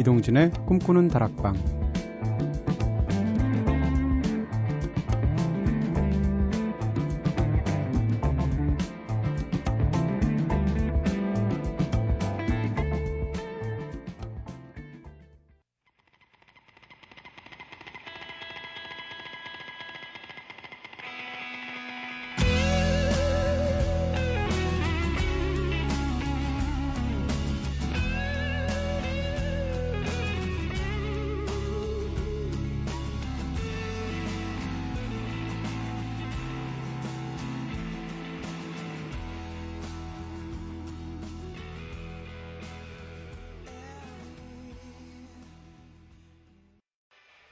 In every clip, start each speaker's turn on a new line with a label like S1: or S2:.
S1: 이동진의 꿈꾸는 다락방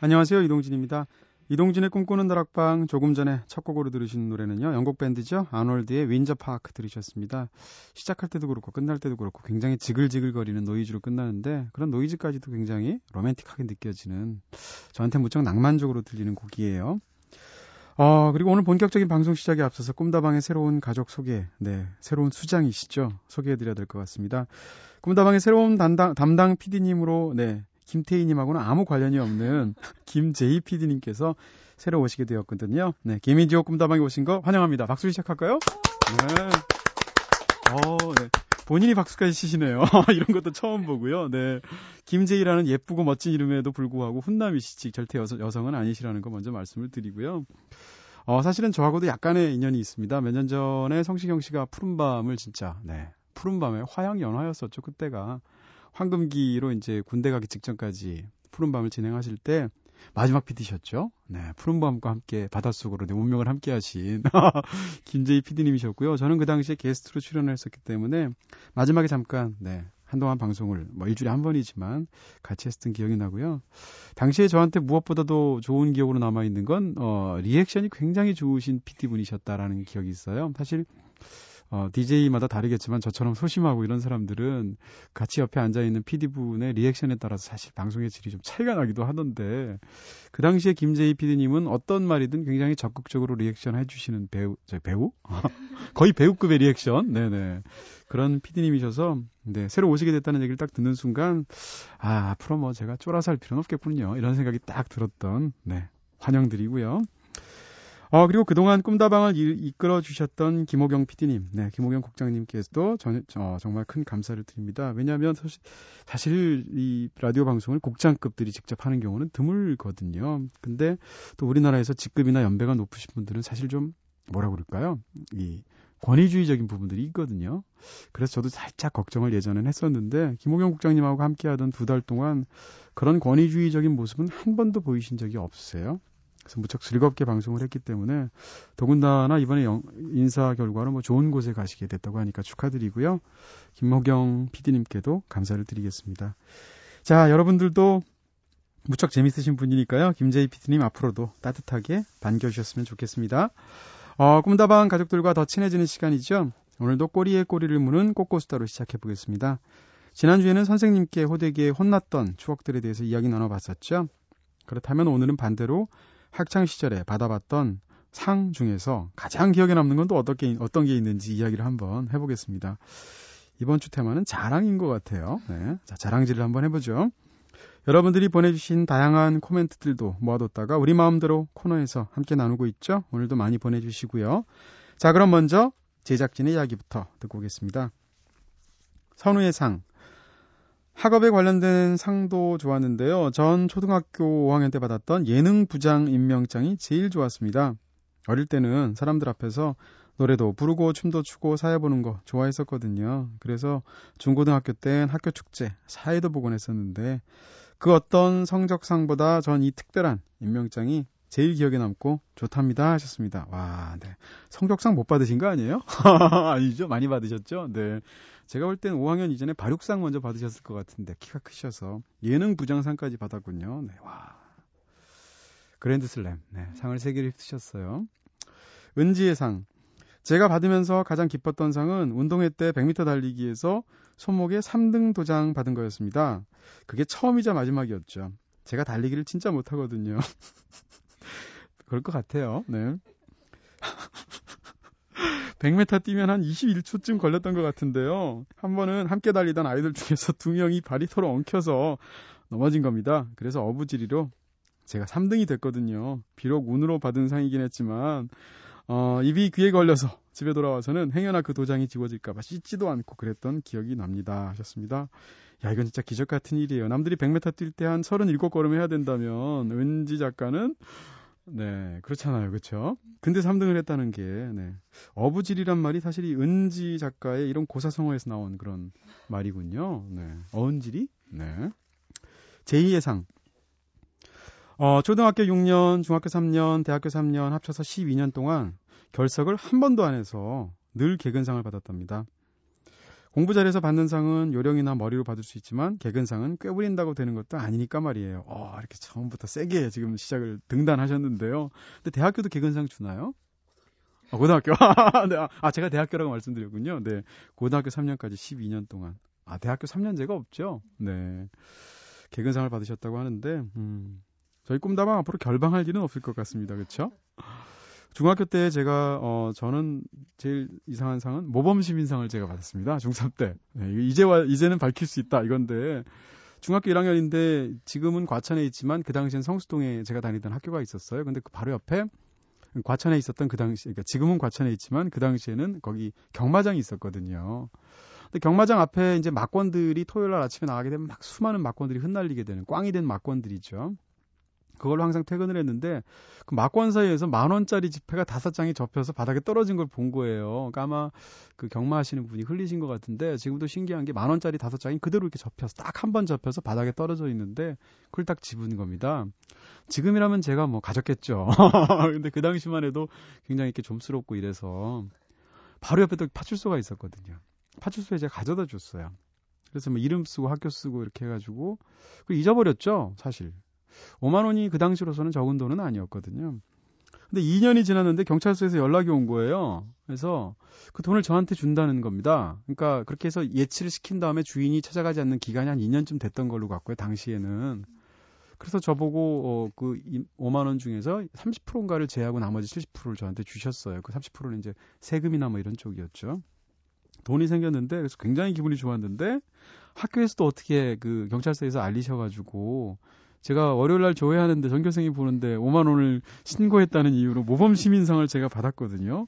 S1: 안녕하세요. 이동진입니다. 이동진의 꿈꾸는 다락방 조금 전에 첫 곡으로 들으신 노래는요. 영국 밴드죠. 아놀드의 윈저 파크 들으셨습니다. 시작할 때도 그렇고 끝날 때도 그렇고 굉장히 지글지글거리는 노이즈로 끝나는데 그런 노이즈까지도 굉장히 로맨틱하게 느껴지는 저한테 무척 낭만적으로 들리는 곡이에요. 어, 그리고 오늘 본격적인 방송 시작에 앞서서 꿈다방의 새로운 가족 소개, 네, 새로운 수장이시죠. 소개해드려야 될 것 같습니다. 꿈다방의 새로운 담당, 담당 PD님으로, 네, 김태희님하고는 아무 관련이 없는 김제이 PD님께서 새로 오시게 되었거든요. 네, 김희지호 꿈다방에 오신 거 환영합니다. 박수 시작할까요? 네. 어, 네. 본인이 박수까지 치시네요. 이런 것도 처음 보고요. 네. 김제이라는 예쁘고 멋진 이름에도 불구하고 훈남이시지 절대 여성, 여성은 아니시라는 거 먼저 말씀을 드리고요. 어, 사실은 저하고도 약간의 인연이 있습니다. 몇 년 전에 성시경 씨가 푸른밤을 진짜, 네. 푸른밤에 화양연화였었죠, 그때가. 황금기로 이제 군대 가기 직전까지 푸른밤을 진행하실 때 마지막 PD셨죠? 네, 푸른밤과 함께 바닷속으로 내 운명을 함께 하신 김재희 PD님이셨고요. 저는 그 당시에 게스트로 출연을 했었기 때문에 마지막에 잠깐 네, 한동안 방송을 뭐 일주일에 한 번이지만 같이 했던 기억이 나고요. 당시에 저한테 무엇보다도 좋은 기억으로 남아 있는 건 어, 리액션이 굉장히 좋으신 PD분이셨다라는 기억이 있어요. 사실 어, DJ마다 다르겠지만 저처럼 소심하고 이런 사람들은 같이 옆에 앉아있는 PD분의 reaction에 따라서 사실 방송의 질이 좀 차이가 나기도 하던데 그 당시에 김재희 PD님은 어떤 말이든 굉장히 적극적으로 리액션 해주시는 배우, 저 배우? 거의 배우급의 리액션? 네네. 그런 PD님이셔서 네, 새로 오시게 됐다는 얘기를 딱 듣는 순간 아, 앞으로 뭐 제가 쫄아서 할 필요는 없겠군요. 이런 생각이 딱 들었던 네, 환영드리고요. 어, 그리고 그동안 꿈다방을 이, 끌어 주셨던 김호경 PD님, 네, 김호경 국장님께서도 전, 저, 정말 큰 감사를 드립니다. 왜냐하면 사실, 사실 이 라디오 방송을 국장급들이 직접 하는 경우는 드물거든요. 근데 또 우리나라에서 직급이나 연배가 높으신 분들은 사실 좀 뭐라 그럴까요? 이 권위주의적인 부분들이 있거든요. 그래서 저도 살짝 걱정을 예전엔 했었는데 김호경 국장님하고 함께하던 두 달 동안 그런 권위주의적인 모습은 한 번도 보이신 적이 없으세요. 그래서 무척 즐겁게 방송을 했기 때문에 더군다나 이번에 영, 인사 결과로 뭐 좋은 곳에 가시게 됐다고 하니까 축하드리고요. 김호경 PD님께도 감사를 드리겠습니다. 자, 여러분들도 무척 재밌으신 분이니까요. 김재희 PD님 앞으로도 따뜻하게 반겨주셨으면 좋겠습니다. 어, 꿈다방 가족들과 더 친해지는 시간이죠. 오늘도 꼬리에 꼬리를 무는 꼬꼬수다로 시작해 보겠습니다. 지난주에는 선생님께 호되게 혼났던 추억들에 대해서 이야기 나눠봤었죠. 그렇다면 오늘은 반대로 학창 시절에 받아봤던 상 중에서 가장 기억에 남는 건 또 어떻게 어떤 게 있는지 이야기를 한번 해보겠습니다. 이번 주 테마는 자랑인 것 같아요. 네. 자, 자랑질을 한번 해보죠. 여러분들이 보내주신 다양한 코멘트들도 모아뒀다가 우리 마음대로 코너에서 함께 나누고 있죠. 오늘도 많이 보내주시고요. 자, 그럼 먼저 제작진의 이야기부터 듣고 오겠습니다. 선우의 상. 학업에 관련된 상도 좋았는데요. 전 초등학교 5학년 때 받았던 예능 부장 임명장이 제일 좋았습니다. 어릴 때는 사람들 앞에서 노래도 부르고 춤도 추고 사회 보는 거 좋아했었거든요. 그래서 중고등학교 땐 학교 축제, 사회도 보곤 했었는데 그 어떤 성적상보다 전 이 특별한 임명장이 제일 기억에 남고 좋답니다 하셨습니다. 와, 네. 성적상 못 받으신 거 아니에요? 아니죠? 많이 받으셨죠? 네. 제가 볼땐 5학년 이전에 발육상 먼저 받으셨을 것 같은데 키가 크셔서 예능 부장상까지 받았군요. 네, 와. 그랜드슬램. 네, 상을 3개를 휩쓰셨어요. 은지의 상. 제가 받으면서 가장 기뻤던 상은 운동회 때 100m 달리기에서 손목에 3등 도장 받은 거였습니다. 그게 처음이자 마지막이었죠. 제가 달리기를 진짜 못하거든요. 그럴 것 같아요. 네. 100m 뛰면 한 21초쯤 걸렸던 것 같은데요. 한 번은 함께 달리던 아이들 중에서 두 명이 발이 서로 엉켜서 넘어진 겁니다. 그래서 어부지리로 제가 3등이 됐거든요. 비록 운으로 받은 상이긴 했지만 어, 입이 귀에 걸려서 집에 돌아와서는 행여나 그 도장이 지워질까봐 씻지도 않고 그랬던 기억이 납니다. 하셨습니다. 야, 이건 진짜 기적 같은 일이에요. 남들이 100m 뛸 때 한 37걸음 해야 된다면, 은지 작가는, 네, 그렇잖아요. 그쵸? 근데 3등을 했다는 게, 네. 어부질이란 말이 사실 이 은지 작가의 이런 고사성어에서 나온 그런 말이군요. 네. 어은질이? 네. 제2의 상. 어, 초등학교 6년, 중학교 3년, 대학교 3년 합쳐서 12년 동안 결석을 한 번도 안 해서 늘 개근상을 받았답니다. 공부 잘해서 받는 상은 요령이나 머리로 받을 수 있지만 개근상은 꿰부린다고 되는 것도 아니니까 말이에요. 어, 이렇게 처음부터 세게 지금 시작을 등단하셨는데요. 근데 대학교도 개근상 주나요? 아, 고등학교. 네, 아, 제가 대학교라고 말씀드렸군요. 네. 고등학교 3년까지 12년 동안. 아, 대학교 3년제가 없죠? 네. 개근상을 받으셨다고 하는데, 음, 저희 꿈다방 앞으로 결방할 일은 없을 것 같습니다. 그렇죠? 중학교 때 제가 어 저는 제일 이상한 상은 모범 시민상을 제가 받았습니다. 중3 때. 네, 이제와 이제는 밝힐 수 있다 이건데 중학교 1학년인데 지금은 과천에 있지만 그 당시엔 성수동에 제가 다니던 학교가 있었어요. 근데 그 바로 옆에 과천에 있었던 그 당시 그러니까 지금은 과천에 있지만 그 당시에는 거기 경마장이 있었거든요. 근데 경마장 앞에 이제 막권들이 토요일 날 아침에 나가게 되면 막 수많은 막권들이 흩날리게 되는 꽝이 된 막권들이죠. 그걸로 항상 퇴근을 했는데 그 막권 사이에서 만 원짜리 지폐가 다섯 장이 접혀서 바닥에 떨어진 걸 본 거예요. 그러니까 아마 그 경마하시는 분이 흘리신 것 같은데 지금도 신기한 게 만 원짜리 다섯 장이 그대로 이렇게 접혀서 딱 한 번 접혀서 바닥에 떨어져 있는데 그걸 딱 집은 겁니다. 지금이라면 제가 뭐 가졌겠죠. 근데 그 당시만 해도 굉장히 이렇게 좀스럽고 이래서 바로 옆에 또 파출소가 있었거든요. 파출소에 제가 가져다 줬어요. 그래서 뭐 이름 쓰고 학교 쓰고 이렇게 해가지고 그 잊어버렸죠 사실 5만 원이 그 당시로서는 적은 돈은 아니었거든요. 근데 2년이 지났는데 경찰서에서 연락이 온 거예요. 그래서 그 돈을 저한테 준다는 겁니다. 그러니까 그렇게 해서 예치를 시킨 다음에 주인이 찾아가지 않는 기간이 한 2년쯤 됐던 걸로 같고요. 당시에는. 그래서 저보고 어, 그 5만 원 중에서 30%인가를 제하고 나머지 70%를 저한테 주셨어요. 그 30%는 이제 세금이나 뭐 이런 쪽이었죠. 돈이 생겼는데 그래서 굉장히 기분이 좋았는데 학교에서도 어떻게 그 경찰서에서 알리셔가지고 제가 월요일 날 조회하는데 전교생이 보는데 5만 원을 신고했다는 이유로 모범 시민상을 제가 받았거든요.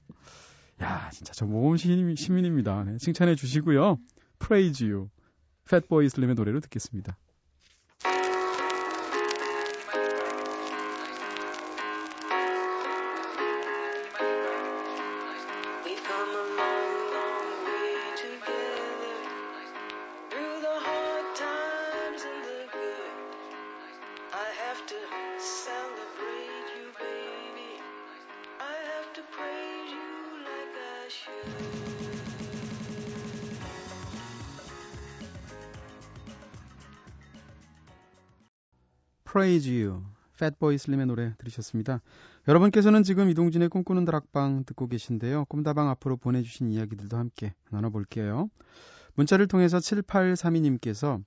S1: 야, 진짜 저 모범 시민, 시민입니다. 네, 칭찬해 주시고요. Praise You. 팻보이 슬림의 노래로 듣겠습니다. Praise You, Fatboy Slim의 노래 들으셨습니다. 여러분께서는 지금 이동진의 꿈꾸는 다락방 듣고 계신데요. 꿈다방 앞으로 보내주신 이야기들도 함께 나눠볼게요. 문자를 통해서 7832님께서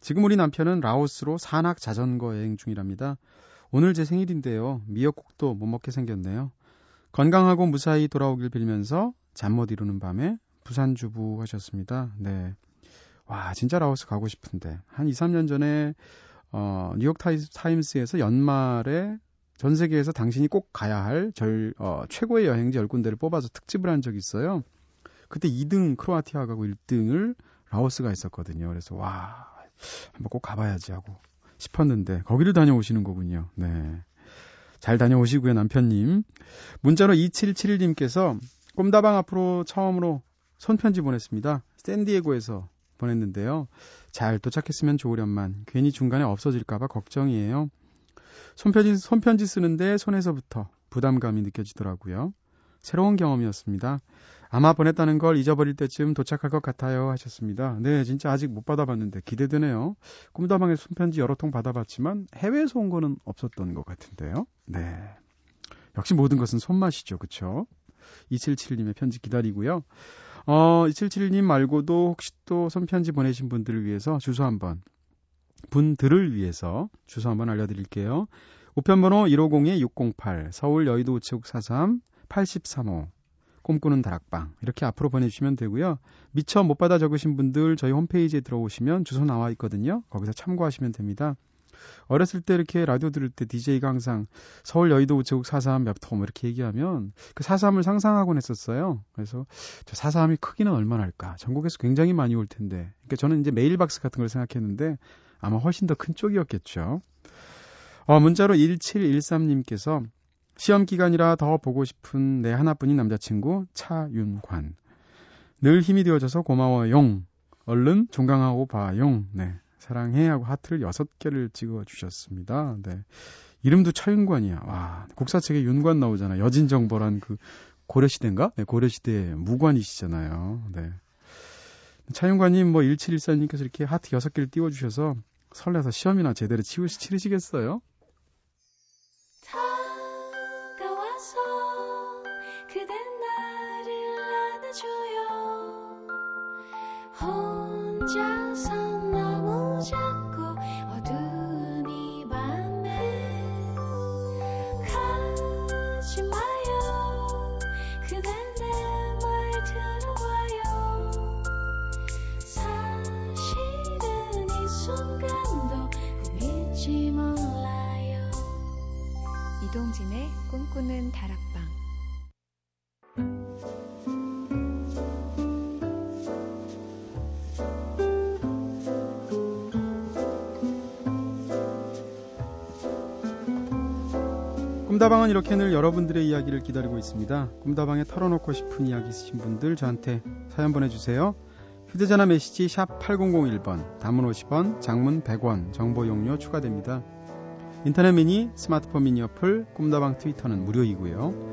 S1: 지금 우리 남편은 라오스로 산악 자전거 여행 중이랍니다. 오늘 제 생일인데요. 미역국도 못 먹게 생겼네요. 건강하고 무사히 돌아오길 빌면서 잠 못 이루는 밤에 부산 주부 하셨습니다. 네. 와, 진짜 라오스 가고 싶은데. 한 2, 3년 전에 어, 뉴욕 타임스에서 연말에 전 세계에서 당신이 꼭 가야 할 절, 어, 최고의 여행지 10군데를 뽑아서 특집을 한 적이 있어요. 그때 2등 크로아티아 가고 1등을 라오스가 있었거든요. 그래서 와, 한번 꼭 가봐야지 하고 싶었는데 거기를 다녀오시는 거군요. 네. 잘 다녀오시고요, 남편님. 문자로 2771님께서 꼼다방 앞으로 처음으로 손편지 보냈습니다. 샌디에고에서 보냈는데요. 잘 도착했으면 좋으련만 괜히 중간에 없어질까봐 걱정이에요. 손편지, 손편지 쓰는데 손에서부터 부담감이 느껴지더라고요. 새로운 경험이었습니다. 아마 보냈다는 걸 잊어버릴 때쯤 도착할 것 같아요 하셨습니다. 네, 진짜 아직 못 받아봤는데 기대되네요. 꿈다방에 손편지 여러 통 받아봤지만 해외에서 온 거는 없었던 것 같은데요. 네. 역시 모든 것은 손맛이죠. 그쵸? 277님의 편지 기다리고요. 어, 277님 말고도 혹시 또 손편지 보내신 분들을 위해서 주소 한번, 분들을 위해서 주소 한번 알려드릴게요. 우편번호 150-608, 서울 여의도 우체국 43, 8035. 꿈꾸는 다락방 이렇게 앞으로 보내주시면 되고요. 미처 못 받아 적으신 분들 저희 홈페이지에 들어오시면 주소 나와 있거든요. 거기서 참고하시면 됩니다. 어렸을 때 이렇게 라디오 들을 때 DJ가 항상 서울 여의도 우체국 443 몇호 뭐 이렇게 얘기하면 그 443을 상상하곤 했었어요. 그래서 저 443이 크기는 얼마나 할까? 전국에서 굉장히 많이 올 텐데. 그러니까 저는 이제 메일박스 같은 걸 생각했는데 아마 훨씬 더 큰 쪽이었겠죠. 어, 문자로 1713님께서 시험 기간이라 더 보고 싶은 내 하나뿐인 남자친구 차윤관. 늘 힘이 되어줘서 고마워용. 얼른 종강하고 봐용. 네. 사랑해 하고 하트를 여섯 개를 찍어 주셨습니다. 네. 이름도 차윤관이야. 와, 국사책에 윤관 나오잖아. 여진정보란 그 고려시대인가? 네, 고려시대 무관이시잖아요. 네. 차윤관님 뭐 1714님께서 이렇게 하트 여섯 개를 띄워주셔서 설레서 시험이나 제대로 치우, 치르시겠어요?
S2: 이동진의 꿈꾸는 다락방
S1: 꿈다방은 이렇게 늘 여러분들의 이야기를 기다리고 있습니다. 꿈다방에 털어놓고 싶은 이야기 있으신 분들 저한테 사연 보내주세요. 휴대전화 메시지 샵 8001번, 담은 50원, 장문 100원, 정보 용료 추가됩니다. 인터넷 미니, 스마트폰 미니 어플, 꿈다방 트위터는 무료이고요.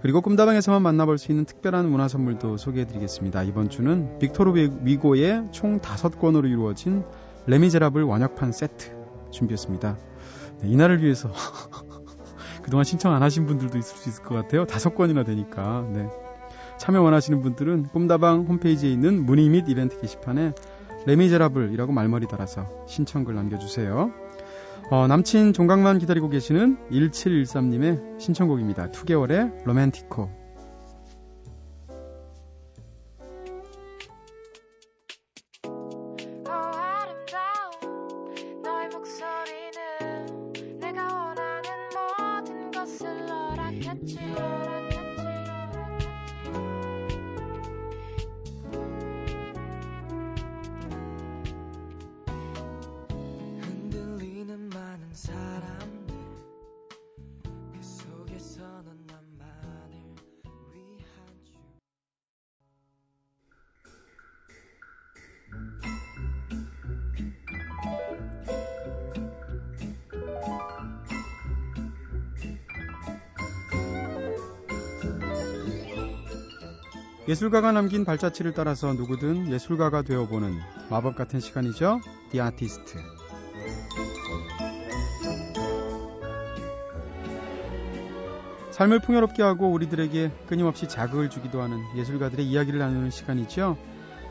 S1: 그리고 꿈다방에서만 만나볼 수 있는 특별한 문화 선물도 소개해드리겠습니다. 이번 주는 빅토르 위고의 총 5권으로 이루어진 레미제라블 원역판 세트 준비했습니다. 네, 이날을 위해서 그동안 신청 안 하신 분들도 있을 수 있을 것 같아요. 다섯 권이나 되니까. 네. 참여 원하시는 분들은 꿈다방 홈페이지에 있는 문의 및 이벤트 게시판에 레미제라블이라고 말머리 달아서 신청글 남겨주세요. 어, 남친 종각만 기다리고 계시는 1713님의 신청곡입니다. 2개월의 로맨티코. 예술가가 남긴 발자취를 따라서 누구든 예술가가 되어보는 마법 같은 시간이죠. The Artist. 삶을 풍요롭게 하고 우리들에게 끊임없이 자극을 주기도 하는 예술가들의 이야기를 나누는 시간이죠.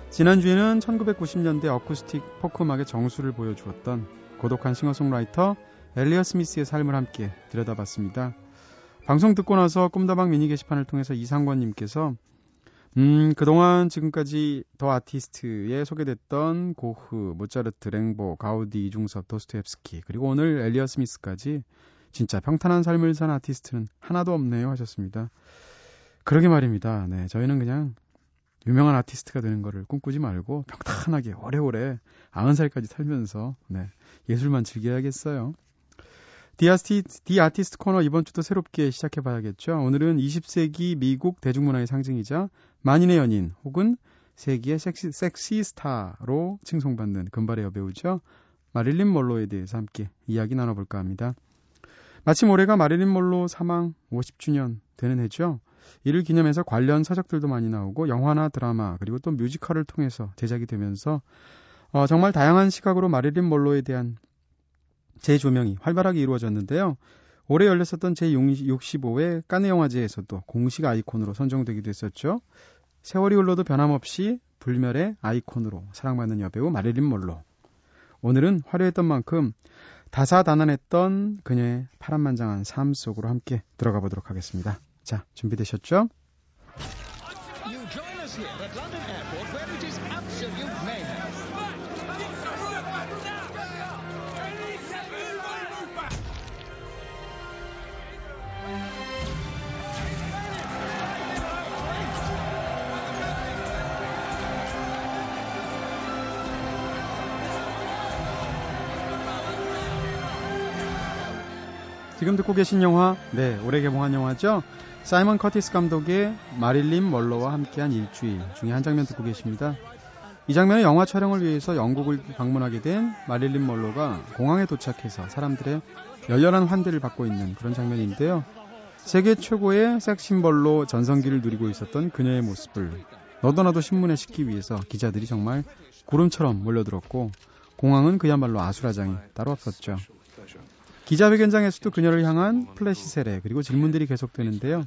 S1: 지난주에는 1990년대 어쿠스틱 포크 음악의 정수를 보여주었던 고독한 싱어송라이터 엘리어 스미스의 삶을 함께 들여다봤습니다. 방송 듣고 나서 꿈다방 미니 게시판을 통해서 이상권님께서 음, 그동안 지금까지 더 아티스트에 소개됐던 고흐, 모차르트, 랭보, 가우디, 이중섭, 도스토옙스키, 그리고 오늘 엘리어 스미스까지 진짜 평탄한 삶을 산 아티스트는 하나도 없네요 하셨습니다. 그러게 말입니다. 네, 저희는 그냥 유명한 아티스트가 되는 거를 꿈꾸지 말고 평탄하게 오래오래 90살까지 살면서 네, 예술만 즐겨야겠어요. 디아스티, The Artist 코너 이번 주도 새롭게 시작해 봐야겠죠. 오늘은 20세기 미국 대중문화의 상징이자 만인의 연인 혹은 세기의 섹시, 섹시 스타로 칭송받는 금발의 여배우죠. 마릴린 먼로에 대해서 함께 이야기 나눠볼까 합니다. 마침 올해가 마릴린 먼로 사망 50주년 되는 해죠. 이를 기념해서 관련 서적들도 많이 나오고 영화나 드라마 그리고 또 뮤지컬을 통해서 제작이 되면서 어, 정말 다양한 시각으로 마릴린 몰로에 대한 재조명이 활발하게 이루어졌는데요. 올해 열렸었던 제65회 까네 영화제에서도 공식 아이콘으로 선정되기도 했었죠. 세월이 흘러도 변함없이 불멸의 아이콘으로 사랑받는 여배우 마릴린 몰로. 오늘은 화려했던 만큼 다사다난했던 그녀의 파란만장한 삶 속으로 함께 들어가 보도록 하겠습니다. 자, 준비되셨죠? 지금 듣고 계신 영화, 네, 올해 개봉한 영화죠. 사이먼 커티스 감독의 마릴린 멀로와 함께한 일주일 중에 한 장면 듣고 계십니다. 이 장면은 영화 촬영을 위해서 영국을 방문하게 된 마릴린 멀로가 공항에 도착해서 사람들의 열렬한 환대를 받고 있는 그런 장면인데요. 세계 최고의 섹심벌로 전성기를 누리고 있었던 그녀의 모습을 너도나도 신문에 싣기 위해서 기자들이 정말 구름처럼 몰려들었고 공항은 그야말로 아수라장이 따로 없었죠. 기자회견장에서도 그녀를 향한 플래시 세례 그리고 질문들이 계속되는데요.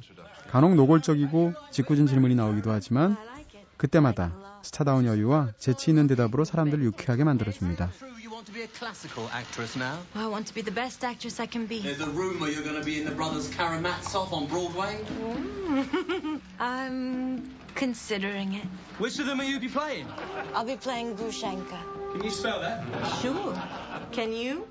S1: 간혹 노골적이고 짓궂은 질문이 나오기도 하지만 그때마다 스타다운 여유와 재치 있는 대답으로 사람들을 유쾌하게 만들어줍니다.
S3: True, you want to be a classical actress now?
S2: I want to be the best actress I can be.
S3: There's a rumour you're going to be in the Brothers Karamazov on Broadway.
S2: I'm considering it.
S3: Which of them are you be playing?
S2: I'll be playing Grushenka.
S3: Can you spell that?
S2: Sure. Can you?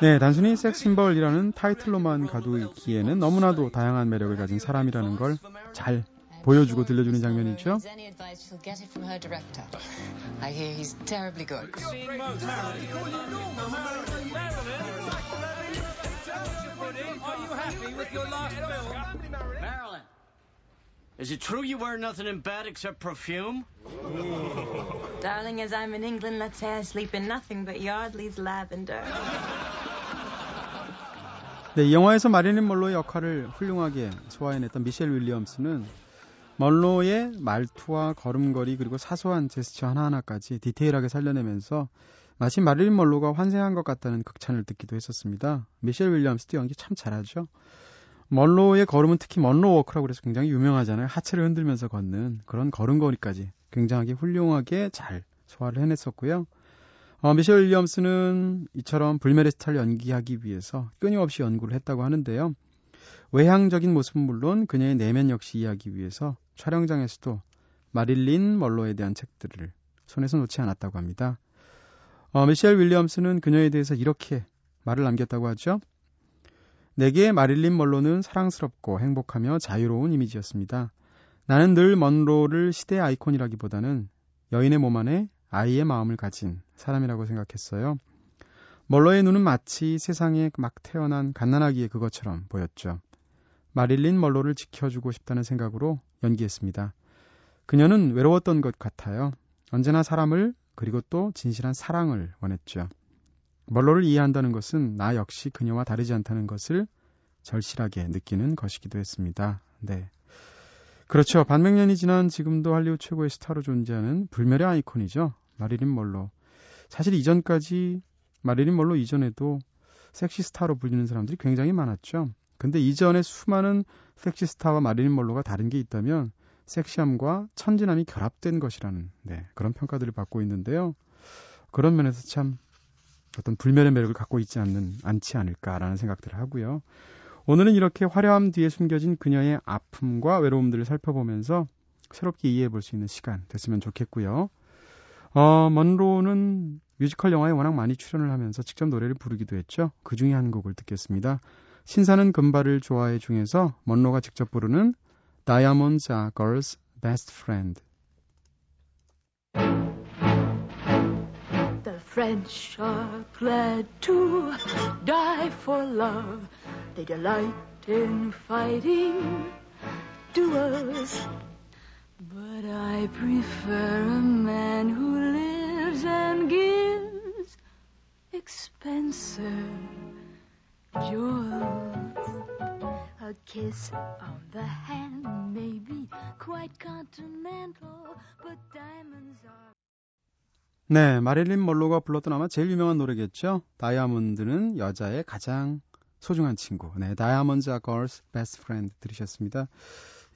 S1: 네, 단순히 섹심벌이라는 타이틀로만 가두기에는 너무나도 다양한 매력을 가진 사람이라는 걸 잘 보여주고 들려주는 장면이죠.
S4: Any advice she'll get it from her director. I hear he's terribly good.
S5: Marilyn, is it true you wear nothing in bed except perfume?
S2: Darling, as I'm in England, let's say I sleep in nothing but Yardley's lavender.
S1: 네, 이 영화에서 마릴린 멀로의 역할을 훌륭하게 소화해냈던 미셸 윌리엄스는 멀로의 말투와 걸음걸이 그리고 사소한 제스처 하나하나까지 디테일하게 살려내면서 마치 마릴린 멀로가 환생한 것 같다는 극찬을 듣기도 했었습니다. 미셸 윌리엄스도 연기 참 잘하죠. 먼로의 걸음은 특히 먼로 walk라고 그래서 굉장히 유명하잖아요. 하체를 흔들면서 걷는 그런 걸음걸이까지 굉장하게 훌륭하게 잘 소화를 해냈었고요. 어, 미셸 윌리엄스는 이처럼 불멸의 스타를 연기하기 위해서 끊임없이 연구를 했다고 하는데요. 외향적인 모습은 물론 그녀의 내면 역시 이해하기 위해서 촬영장에서도 마릴린 먼로에 대한 책들을 손에서 놓지 않았다고 합니다. 어, 미셸 윌리엄스는 그녀에 대해서 이렇게 말을 남겼다고 하죠. 내게 마릴린 멀로는 사랑스럽고 행복하며 자유로운 이미지였습니다. 나는 늘 먼로를 시대의 아이콘이라기보다는 여인의 몸 안에 아이의 마음을 가진 사람이라고 생각했어요. 멀로의 눈은 마치 세상에 막 태어난 갓난아기의 그것처럼 보였죠. 마릴린 멀로를 지켜주고 싶다는 생각으로 연기했습니다. 그녀는 외로웠던 것 같아요. 언제나 사람을 그리고 또 진실한 사랑을 원했죠. 멀로를 이해한다는 것은 나 역시 그녀와 다르지 않다는 것을 절실하게 느끼는 것이기도 했습니다. 네. 그렇죠. 반백년이 지난 지금도 할리우드 최고의 스타로 존재하는 불멸의 아이콘이죠. 마릴린 멀로. 사실 이전까지 마릴린 멀로 이전에도 섹시 스타로 불리는 사람들이 굉장히 많았죠. 근데 이전에 수많은 섹시 스타와 마릴린 멀로가 다른 게 있다면 섹시함과 천진함이 결합된 것이라는 네, 그런 평가들을 받고 있는데요. 그런 면에서 참 어떤 불멸의 매력을 갖고 있지 않는 않지 않을까라는 생각들을 하고요. 오늘은 이렇게 화려함 뒤에 숨겨진 그녀의 아픔과 외로움들을 살펴보면서 새롭게 이해해 볼 수 있는 시간 됐으면 좋겠고요. 어, 먼로는 뮤지컬 영화에 워낙 많이 출연을 하면서 직접 노래를 부르기도 했죠. 그 중에 한 곡을 듣겠습니다. 신사는 금발을 좋아해 중에서 먼로가 직접 부르는 Diamonds are girls' best friend.
S6: The French are glad to die for love. They delight in fighting duels. But I prefer a man who lives and gives expensive jewels. A kiss on the hand may be quite continental, but diamonds are.
S1: 네, 마릴린 멀로가 불렀던 아마 제일 유명한 노래겠죠. 다이아몬드는 여자의 가장 소중한 친구. 네, 다이아몬드 girls' best friend 들으셨습니다.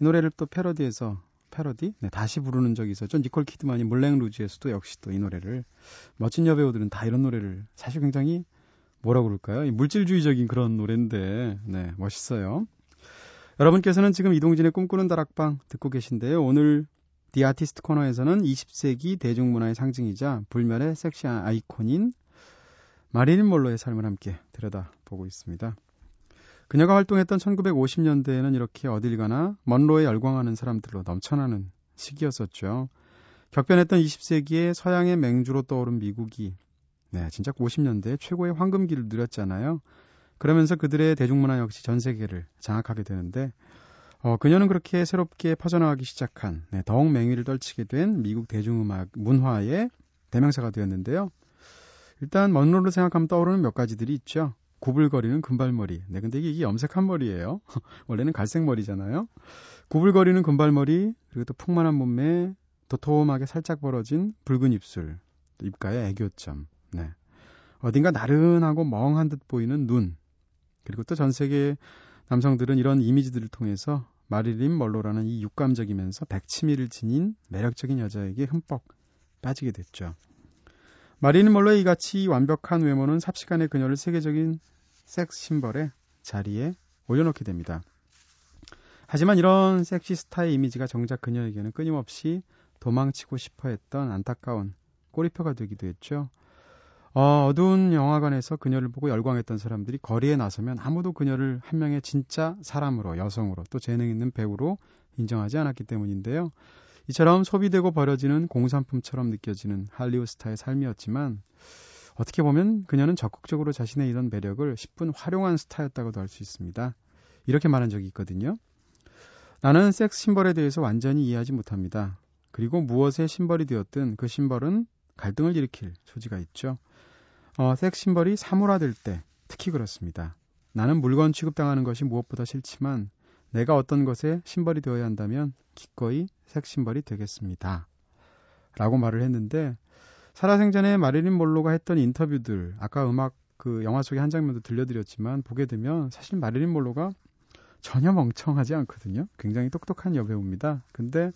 S1: 이 노래를 또 패러디해서 패러디? 네, 다시 부르는 적이 있었죠. 니콜 키드만이 몰랭 루즈에서도 역시 또 이 노래를 멋진 여배우들은 다 이런 노래를 사실 굉장히 뭐라 그럴까요? 이 물질주의적인 그런 노래인데 네, 멋있어요. 여러분께서는 지금 이동진의 꿈꾸는 다락방 듣고 계신데요. 오늘 디 아티스트 코너에서는 20세기 대중문화의 상징이자 불멸의 섹시 아이콘인 마릴린 몰로의 삶을 함께 들여다 보고 있습니다. 그녀가 활동했던 1950년대에는 이렇게 어딜 가나 먼로에 열광하는 사람들로 넘쳐나는 시기였었죠. 격변했던 20세기에 서양의 맹주로 떠오른 미국이 네, 진짜 50년대 최고의 황금기를 누렸잖아요. 그러면서 그들의 대중문화 역시 전 세계를 장악하게 되는데 어, 그녀는 그렇게 새롭게 퍼져나가기 시작한 네, 더욱 맹위를 떨치게 된 미국 대중음악 문화의 대명사가 되었는데요. 일단 먼로를 생각하면 떠오르는 몇 가지들이 있죠. 구불거리는 금발머리. 네, 근데 이게 염색한 머리예요. 원래는 갈색 머리잖아요. 구불거리는 금발머리, 그리고 또 풍만한 몸매, 도톰하게 살짝 벌어진 붉은 입술, 입가에 애교점. 네. 어딘가 나른하고 멍한 듯 보이는 눈. 그리고 또 전 세계 남성들은 이런 이미지들을 통해서 마릴린 멀로라는 이 육감적이면서 백치미를 지닌 매력적인 여자에게 흠뻑 빠지게 됐죠. 마릴린 멀로의 이같이 완벽한 외모는 삽시간에 그녀를 세계적인 섹스 심벌의 자리에 올려놓게 됩니다. 하지만 이런 섹시 스타의 이미지가 정작 그녀에게는 끊임없이 도망치고 싶어 했던 안타까운 꼬리표가 되기도 했죠. 어, 어두운 영화관에서 그녀를 보고 열광했던 사람들이 거리에 나서면 아무도 그녀를 한 명의 진짜 사람으로, 여성으로, 또 재능 있는 배우로 인정하지 않았기 때문인데요. 이처럼 소비되고 버려지는 공산품처럼 느껴지는 할리우드 스타의 삶이었지만 어떻게 보면 그녀는 적극적으로 자신의 이런 매력을 10분 활용한 스타였다고도 할 수 있습니다. 이렇게 말한 적이 있거든요. 나는 섹스 심벌에 대해서 완전히 이해하지 못합니다. 그리고 무엇의 심벌이 되었든 그 심벌은 갈등을 일으킬 소지가 있죠. 어, 섹스 심벌이 사물화될 때 특히 그렇습니다. 나는 물건 취급당하는 것이 무엇보다 싫지만 내가 어떤 것에 심벌이 되어야 한다면 기꺼이 섹스 심벌이 되겠습니다. 라고 말을 했는데 살아생전에 마릴린 몰로가 했던 인터뷰들 아까 음악 그 영화 속의 한 장면도 들려드렸지만 보게 되면 사실 마릴린 몰로가 전혀 멍청하지 않거든요. 굉장히 똑똑한 여배우입니다. 근데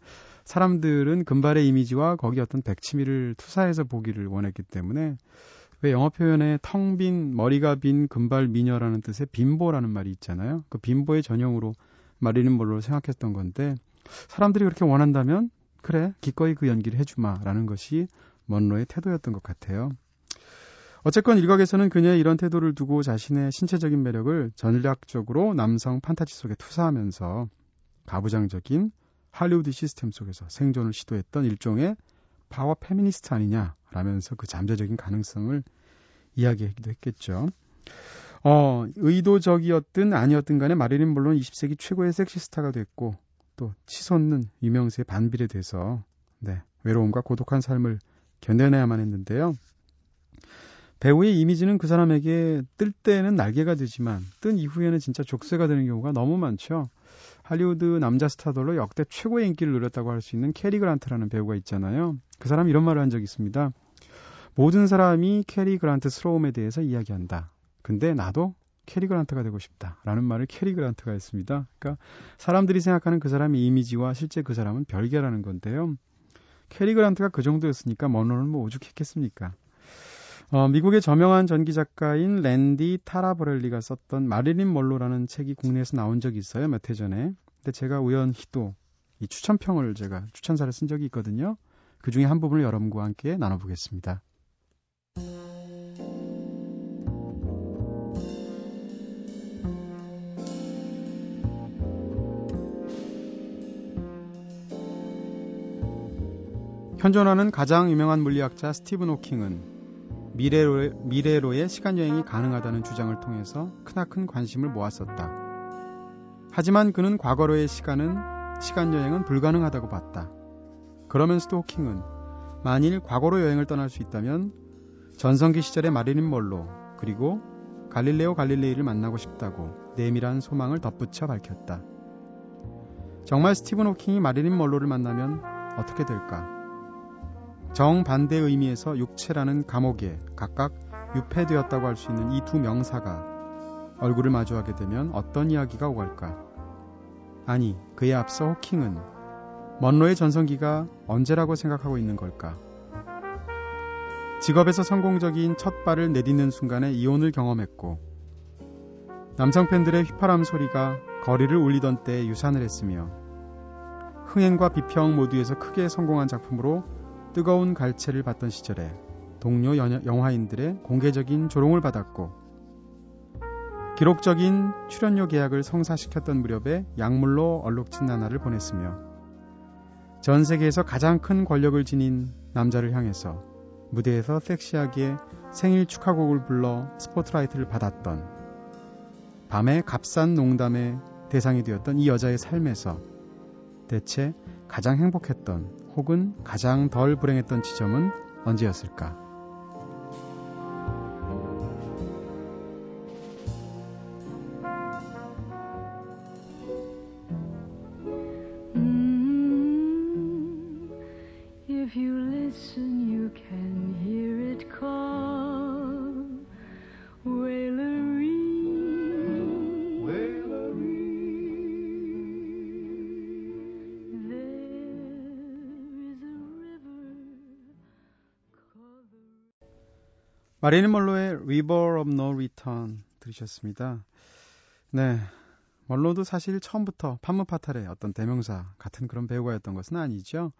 S1: 사람들은 금발의 이미지와 거기 어떤 백치미를 투사해서 보기를 원했기 때문에 왜 영어 표현에 텅 빈 머리가 빈 금발 미녀라는 뜻의 빈보라는 말이 있잖아요. 그 빈보의 전형으로 마릴린 몰로를 생각했던 건데 사람들이 그렇게 원한다면 그래 기꺼이 그 연기를 해주마라는 것이 먼로의 태도였던 것 같아요. 어쨌건 일각에서는 그녀의 이런 태도를 두고 자신의 신체적인 매력을 전략적으로 남성 판타지 속에 투사하면서 가부장적인 할리우드 시스템 속에서 생존을 시도했던 일종의 파워 페미니스트 아니냐라면서 그 잠재적인 가능성을 이야기하기도 했겠죠. 어, 의도적이었든 아니었든 간에 마릴린 먼로는 20세기 최고의 섹시스타가 됐고 또 치솟는 유명세에 반비례 돼서 네, 외로움과 고독한 삶을 견뎌내야만 했는데요. 배우의 이미지는 그 사람에게 뜰 때는 날개가 되지만 뜬 이후에는 진짜 족쇄가 되는 경우가 너무 많죠. 할리우드 남자 스타들로 역대 최고의 인기를 누렸다고 할 수 있는 캐리 그란트라는 배우가 있잖아요. 그 사람이 이런 말을 한 적이 있습니다. 모든 사람이 캐리 그란트스러움에 대해서 이야기한다. 근데 나도 캐리 그란트가 되고 싶다. 라는 말을 캐리 그란트가 했습니다. 그러니까 사람들이 생각하는 그 사람의 이미지와 실제 그 사람은 별개라는 건데요. 캐리 그란트가 그 정도였으니까 먼로는 뭐 오죽했겠습니까? 어, 미국의 저명한 전기 작가인 랜디 타라버렐리가 썼던 마릴린 먼로라는 책이 국내에서 나온 적이 있어요 몇 해 전에. 근데 제가 우연히 또 이 추천평을 제가 추천사를 쓴 적이 있거든요. 그 중에 한 부분을 여러분과 함께 나눠보겠습니다. 현존하는 가장 유명한 물리학자 스티븐 호킹은 미래로, 미래로의 시간여행이 가능하다는 주장을 통해서 크나큰 관심을 모았었다. 하지만 그는 과거로의 시간은, 시간여행은 불가능하다고 봤다. 그러면서도 호킹은 만일 과거로 여행을 떠날 수 있다면 전성기 시절의 마릴린 멀로 그리고 갈릴레오 갈릴레이를 만나고 싶다고 내밀한 소망을 덧붙여 밝혔다. 정말 스티븐 호킹이 마릴린 멀로를 만나면 어떻게 될까? 정반대 의미에서 육체라는 감옥에 각각 유폐되었다고 할 수 있는 이 두 명사가 얼굴을 마주하게 되면 어떤 이야기가 오갈까? 아니, 그에 앞서 호킹은 먼로의 전성기가 언제라고 생각하고 있는 걸까? 직업에서 성공적인 첫 발을 내딛는 순간에 이혼을 경험했고, 남성 팬들의 휘파람 소리가 거리를 울리던 때에 유산을 했으며 흥행과 비평 모두에서 크게 성공한 작품으로 뜨거운 갈채를 받던 시절에 동료 영화인들의 공개적인 조롱을 받았고 기록적인 출연료 계약을 성사시켰던 무렵에 약물로 얼룩진 나날을 보냈으며 전 세계에서 가장 큰 권력을 지닌 남자를 향해서 무대에서 섹시하게 생일 축하곡을 불러 스포트라이트를 받았던 밤의 값싼 농담의 대상이 되었던 이 여자의 삶에서 대체 가장 행복했던 혹은 가장 덜 불행했던 지점은 언제였을까? 마리는 멀로의 River of No Return 들으셨습니다. 네. 멀로도 사실 처음부터 판무파탈의 어떤 대명사 같은 그런 배우가였던 것은 아니죠.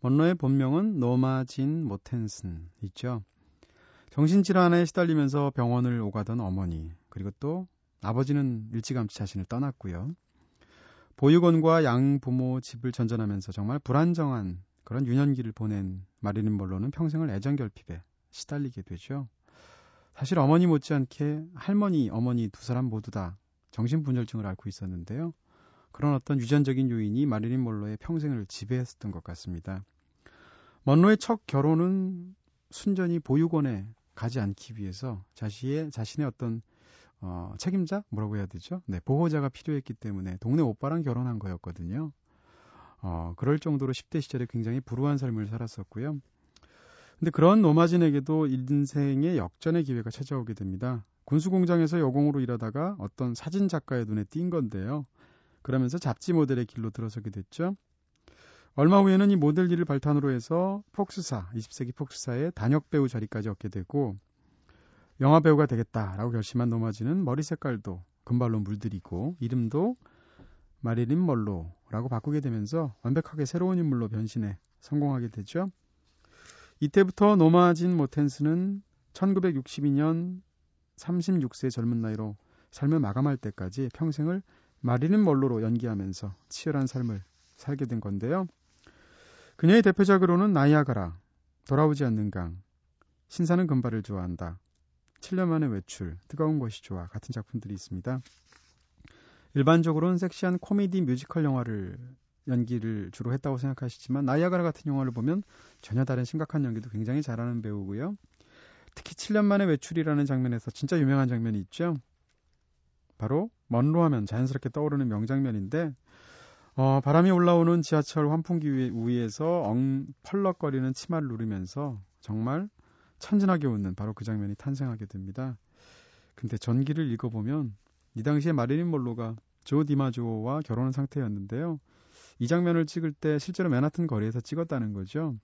S1: 먼로의 본명은 노마진 모텐슨 있죠. 정신질환에 시달리면서 병원을 오가던 어머니 그리고 또 아버지는 일찌감치 자신을 떠났고요. 보육원과 양부모 집을 전전하면서 정말 불안정한 그런 유년기를 보낸 마리린 멀로는 평생을 애정결핍에 시달리게 되죠. 사실 어머니 못지않게 할머니, 어머니 두 사람 모두 다 정신분열증을 앓고 있었는데요. 그런 어떤 유전적인 요인이 마릴린 먼로의 평생을 지배했었던 것 같습니다. 먼로의 첫 결혼은 순전히 보육원에 가지 않기 위해서 자신의 자신의 어떤 어, 책임자 뭐라고 해야 되죠? 네, 보호자가 필요했기 때문에 동네 오빠랑 결혼한 거였거든요. 어, 그럴 정도로 10대 시절에 굉장히 불우한 삶을 살았었고요. 근데 그런 노마진에게도 인생의 역전의 기회가 찾아오게 됩니다. 군수 공장에서 여공으로 일하다가 어떤 사진 작가의 눈에 띈 건데요. 그러면서 잡지 모델의 길로 들어서게 됐죠. 얼마 후에는 이 모델 일을 발탄으로 해서 폭스사, 20세기 폭스사의 단역 배우 자리까지 얻게 되고 영화 배우가 되겠다라고 결심한 노마진은 머리 색깔도 금발로 물들이고 이름도 마리린 멀로라고 바꾸게 되면서 완벽하게 새로운 인물로 변신해 성공하게 되죠. 이때부터 노마진 모텐스는 1962년 36세 젊은 나이로 삶을 마감할 때까지 평생을 마리린 멀로로 연기하면서 치열한 삶을 살게 된 건데요. 그녀의 대표작으로는 나이아가라, 돌아오지 않는 강, 신사는 금발을 좋아한다, 7년 만의 외출, 뜨거운 것이 좋아 같은 작품들이 있습니다. 일반적으로는 섹시한 코미디 뮤지컬 영화를 연기를 주로 했다고 생각하시지만 나이아가라 같은 영화를 보면 전혀 다른 심각한 연기도 굉장히 잘하는 배우고요. 특히 7년 만에 외출이라는 장면에서 진짜 유명한 장면이 있죠. 바로 먼로 하면 자연스럽게 떠오르는 명장면인데 어, 바람이 올라오는 지하철 환풍기 위에서 엉 펄럭거리는 치마를 누르면서 정말 천진하게 웃는 바로 그 장면이 탄생하게 됩니다. 근데 전기를 읽어보면 이 당시에 마릴린 몰로가 조 디마조와 결혼한 상태였는데요. 이 장면을 찍을 때 실제로 맨하튼 거리에서 찍었다는 거죠.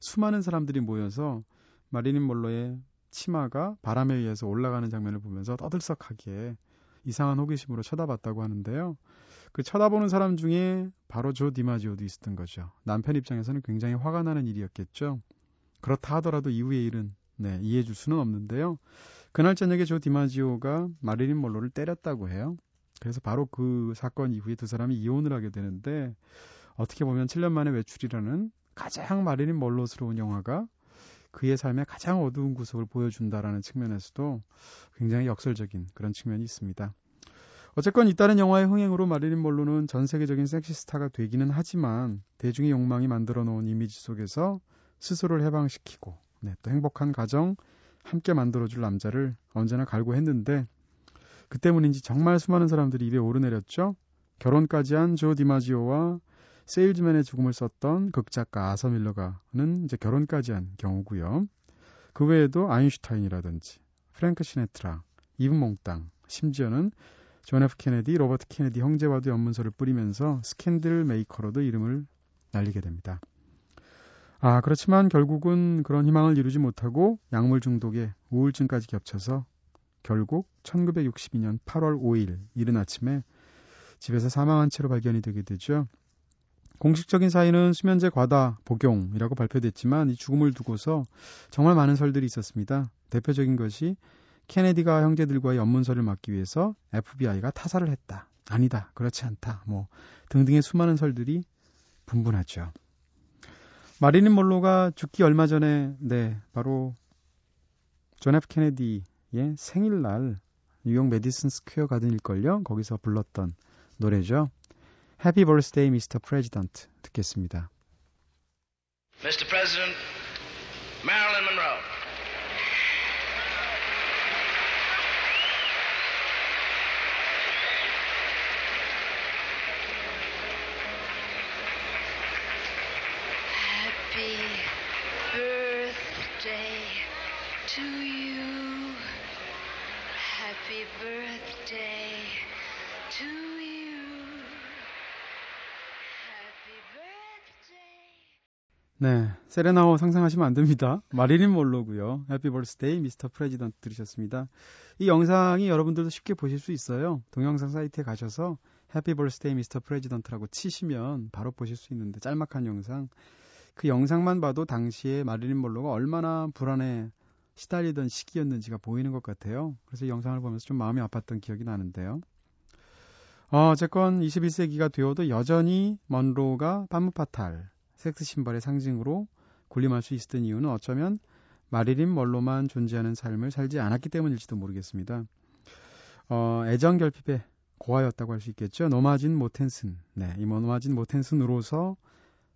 S1: 수많은 사람들이 모여서 마리린 몰로의 치마가 바람에 의해서 올라가는 장면을 보면서 떠들썩하게 이상한 호기심으로 쳐다봤다고 하는데요. 그 쳐다보는 사람 중에 바로 조 디마지오도 있었던 거죠. 남편 입장에서는 굉장히 화가 나는 일이었겠죠. 그렇다 하더라도 이후의 일은 네, 이해해 줄 수는 없는데요. 그날 저녁에 조 디마지오가 마리린 몰로를 때렸다고 해요. 그래서 바로 그 사건 이후에 두 사람이 이혼을 하게 되는데 어떻게 보면 7년 만에 외출이라는 가장 마리린 멀로스러운 영화가 그의 삶의 가장 어두운 구석을 보여준다라는 측면에서도 굉장히 역설적인 그런 측면이 있습니다. 어쨌건 잇따른 영화의 흥행으로 마리린 멀로는 전 세계적인 섹시스타가 되기는 하지만 대중의 욕망이 만들어 놓은 이미지 속에서 스스로를 해방시키고 네, 또 행복한 가정 함께 만들어줄 남자를 언제나 갈구했는데 그 때문인지 정말 수많은 사람들이 입에 오르내렸죠. 결혼까지 한 조 디마지오와 세일즈맨의 죽음을 썼던 극작가 아서 밀러와는 이제 결혼까지 한 경우고요. 그 외에도 아인슈타인이라든지 프랭크 시나트라, 이브 몽땅, 심지어는 존 F 케네디, 로버트 케네디 형제와도 염문설을 뿌리면서 스캔들 메이커로도 이름을 날리게 됩니다. 아, 그렇지만 결국은 그런 희망을 이루지 못하고 약물 중독에 우울증까지 겹쳐서 결국 1962년 8월 5일 이른 아침에 집에서 사망한 채로 발견이 되게 되죠. 공식적인 사인은 수면제 과다 복용이라고 발표됐지만 이 죽음을 두고서 정말 많은 설들이 있었습니다. 대표적인 것이 케네디가 형제들과의 연문서를 막기 위해서 FBI가 타살을 했다. 아니다. 그렇지 않다. 뭐 등등의 수많은 설들이 분분하죠. 마릴린 먼로가 죽기 얼마 전에 네, 바로 존 F 케네디 의 생일날 뉴욕 메디슨 스퀘어 가든일걸요. 거기서 불렀던 노래죠. Happy Birthday, Mr. President 듣겠습니다.
S7: Mr. President, Marilyn Monroe.
S6: Happy birthday to you. Happy birthday to you. Happy birthday.
S1: 네, 세레나호 상상하시면 안 됩니다. 마릴린 먼로고요. Happy Birthday Mr. President 들으셨습니다. 이 영상이 여러분들도 쉽게 보실 수 있어요. 동영상 사이트에 가셔서 Happy Birthday Mr. President라고 치시면 바로 보실 수 있는데 짤막한 영상. 그 영상만 봐도 당시에 마리린 몰로가 얼마나 불안에 시달리던 시기였는지가 보이는 것 같아요. 그래서 이 영상을 보면서 좀 마음이 아팠던 기억이 나는데요. 어, 어쨌건 21세기가 되어도 여전히 먼로가 파무파탈, 섹스 심벌의 상징으로 군림할 수 있었던 이유는 어쩌면 마리린 멀로만 존재하는 삶을 살지 않았기 때문일지도 모르겠습니다. 어, 애정 결핍의 고아였다고 할 수 있겠죠. 노마진 모텐슨. 네, 이 노마진 모텐슨으로서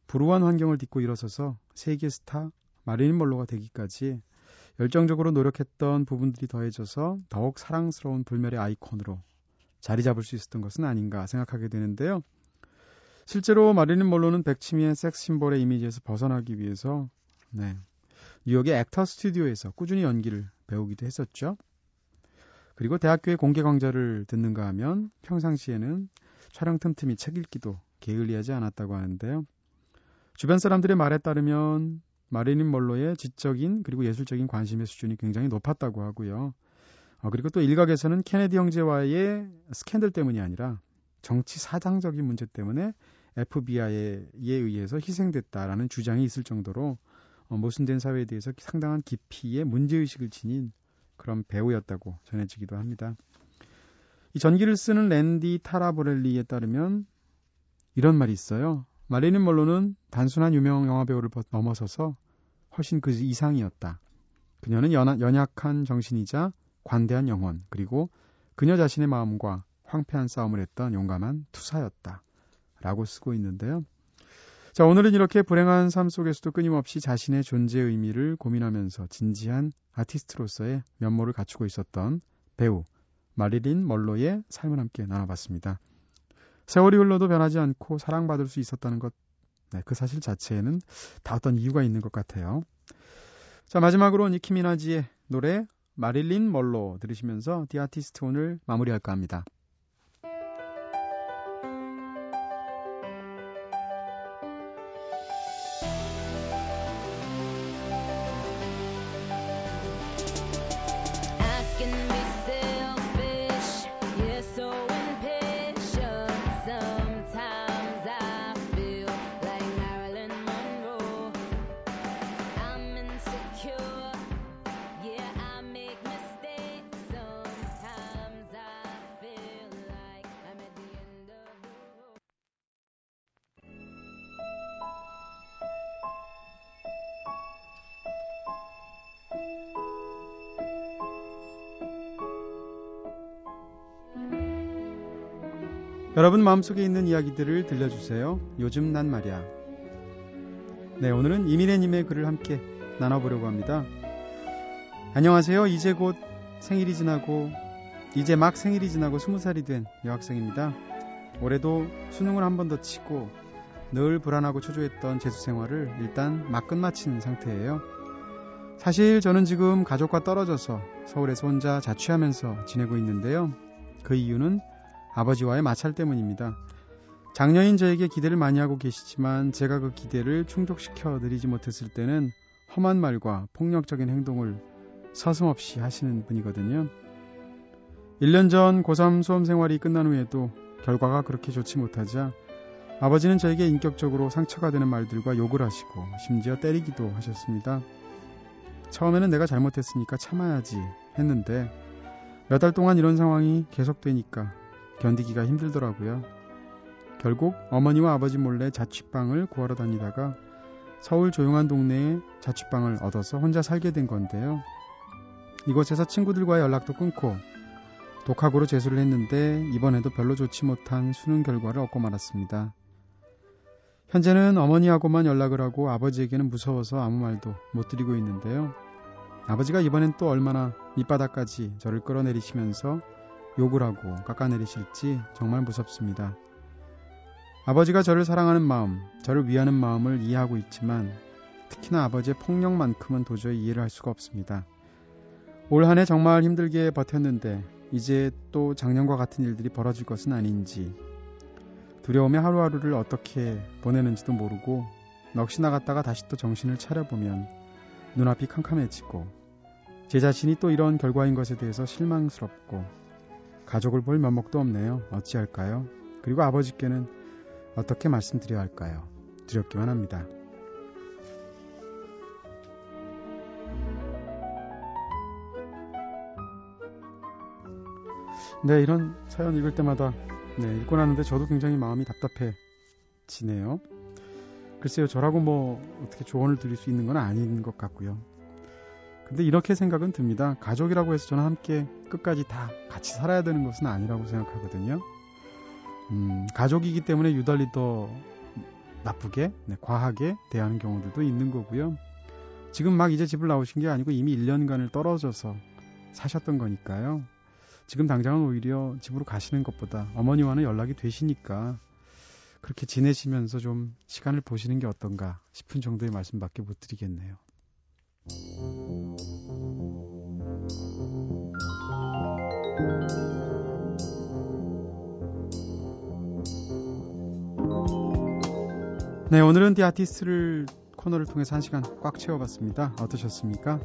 S1: 불우한 환경을 딛고 일어서서 세계 스타 마리린 멀로가 되기까지 열정적으로 노력했던 부분들이 더해져서 더욱 사랑스러운 불멸의 아이콘으로 자리 잡을 수 있었던 것은 아닌가 생각하게 되는데요. 실제로 마리린 몰로는 백치미의 섹스 심볼의 이미지에서 벗어나기 위해서 네, 뉴욕의 액터 스튜디오에서 꾸준히 연기를 배우기도 했었죠. 그리고 대학교의 공개 강좌를 듣는가 하면 평상시에는 촬영 틈틈이 책 읽기도 게을리하지 않았다고 하는데요. 주변 사람들의 말에 따르면 마리린 몰로의 지적인 그리고 예술적인 관심의 수준이 굉장히 높았다고 하고요. 어, 그리고 또 일각에서는 케네디 형제와의 스캔들 때문이 아니라 정치 사장적인 문제 때문에 FBI에 의해서 희생됐다라는 주장이 있을 정도로 어, 모순된 사회에 대해서 상당한 깊이의 문제의식을 지닌 그런 배우였다고 전해지기도 합니다. 이 전기를 쓰는 랜디 타라보렐리에 따르면 이런 말이 있어요. 마리린 멀로는 단순한 유명 영화 배우를 넘어서서 훨씬 그 이상이었다. 그녀는 연약한 정신이자 관대한 영혼, 그리고 그녀 자신의 마음과 황폐한 싸움을 했던 용감한 투사였다. 라고 쓰고 있는데요. 자, 오늘은 이렇게 불행한 삶 속에서도 끊임없이 자신의 존재의 의미를 고민하면서 진지한 아티스트로서의 면모를 갖추고 있었던 배우 마리린 멀로의 삶을 함께 나눠봤습니다. 세월이 흘러도 변하지 않고 사랑받을 수 있었다는 것, 네, 그 사실 자체에는 다 어떤 이유가 있는 것 같아요. 자, 마지막으로 니키 미나지의 노래 마릴린 멀로 들으시면서 디 아티스트 오늘 마무리할까 합니다.
S6: in
S1: 여러분 마음속에 있는 이야기들을 들려주세요. 요즘 난 말이야. 네, 오늘은 이민혜님의 글을 함께 나눠보려고 합니다. 안녕하세요. 이제 곧 생일이 지나고, 이제 막 생일이 지나고 스무 살이 된 여학생입니다. 올해도 수능을 한 번 더 치고 늘 불안하고 초조했던 재수 생활을 일단 막 끝마친 상태예요. 사실 저는 지금 가족과 떨어져서 서울에서 혼자 자취하면서 지내고 있는데요. 그 이유는 아버지와의 마찰 때문입니다. 작년인 저에게 기대를 많이 하고 계시지만 제가 그 기대를 충족시켜 드리지 못했을 때는 험한 말과 폭력적인 행동을 서슴없이 하시는 분이거든요. 1년 전 고3 수험 생활이 끝난 후에도 결과가 그렇게 좋지 못하자 아버지는 저에게 인격적으로 상처가 되는 말들과 욕을 하시고 심지어 때리기도 하셨습니다. 처음에는 내가 잘못했으니까 참아야지 했는데 몇 달 동안 이런 상황이 계속되니까 견디기가 힘들더라고요. 결국 어머니와 아버지 몰래 자취방을 구하러 다니다가 서울 조용한 동네에 자취방을 얻어서 혼자 살게 된 건데요. 이곳에서 친구들과의 연락도 끊고 독학으로 재수를 했는데 이번에도 별로 좋지 못한 수능 결과를 얻고 말았습니다. 현재는 어머니하고만 연락을 하고 아버지에게는 무서워서 아무 말도 못 드리고 있는데요. 아버지가 이번엔 또 얼마나 밑바닥까지 저를 끌어내리시면서 욕을 하고 깎아내리실지 정말 무섭습니다. 아버지가 저를 사랑하는 마음, 저를 위하는 마음을 이해하고 있지만 특히나 아버지의 폭력만큼은 도저히 이해를 할 수가 없습니다. 올 한 해 정말 힘들게 버텼는데 이제 또 작년과 같은 일들이 벌어질 것은 아닌지 두려움에 하루하루를 어떻게 보내는지도 모르고 넋이 나갔다가 다시 또 정신을 차려보면 눈앞이 캄캄해지고 제 자신이 또 이런 결과인 것에 대해서 실망스럽고 가족을 볼 면목도 없네요. 어찌할까요? 그리고 아버지께는 어떻게 말씀드려야 할까요? 두렵기만 합니다. 네, 이런 사연 읽을 때마다 네, 읽고 나는데 저도 굉장히 마음이 답답해지네요. 글쎄요, 저라고 뭐 어떻게 조언을 드릴 수 있는 건 아닌 것 같고요. 근데 이렇게 생각은 듭니다. 가족이라고 해서 저는 함께 끝까지 다 같이 살아야 되는 것은 아니라고 생각하거든요. 음, 가족이기 때문에 유달리 더 나쁘게, 네, 과하게 대하는 경우들도 있는 거고요. 지금 막 이제 집을 나오신 게 아니고 이미 1년간을 떨어져서 사셨던 거니까요. 지금 당장은 오히려 집으로 가시는 것보다 어머니와는 연락이 되시니까 그렇게 지내시면서 좀 시간을 보시는 게 어떤가 싶은 정도의 말씀밖에 못 드리겠네요. 네, 오늘은 디 아티스트를 코너를 통해서 한 시간 꽉 채워봤습니다. 어떠셨습니까?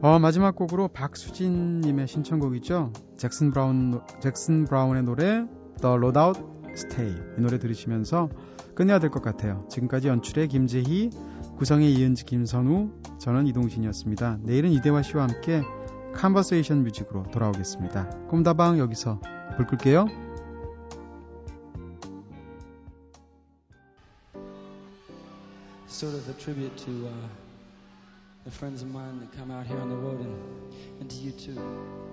S1: 어, 마지막 곡으로 박수진님의 신청곡이죠. 잭슨 브라운, 잭슨 브라운의 노래 The Loadout Stay 이 노래 들으시면서 끝내야 될 것 같아요. 지금까지 연출의 김재희, 구성의 이은지, 김선우, 저는 이동진이었습니다. 내일은 이대화 씨와 함께 Conversation Music으로 돌아오겠습니다. 꿈다방 여기서 불 끌게요.
S8: Sort of a tribute to uh, the friends of mine that come out here on the road and, and to you too.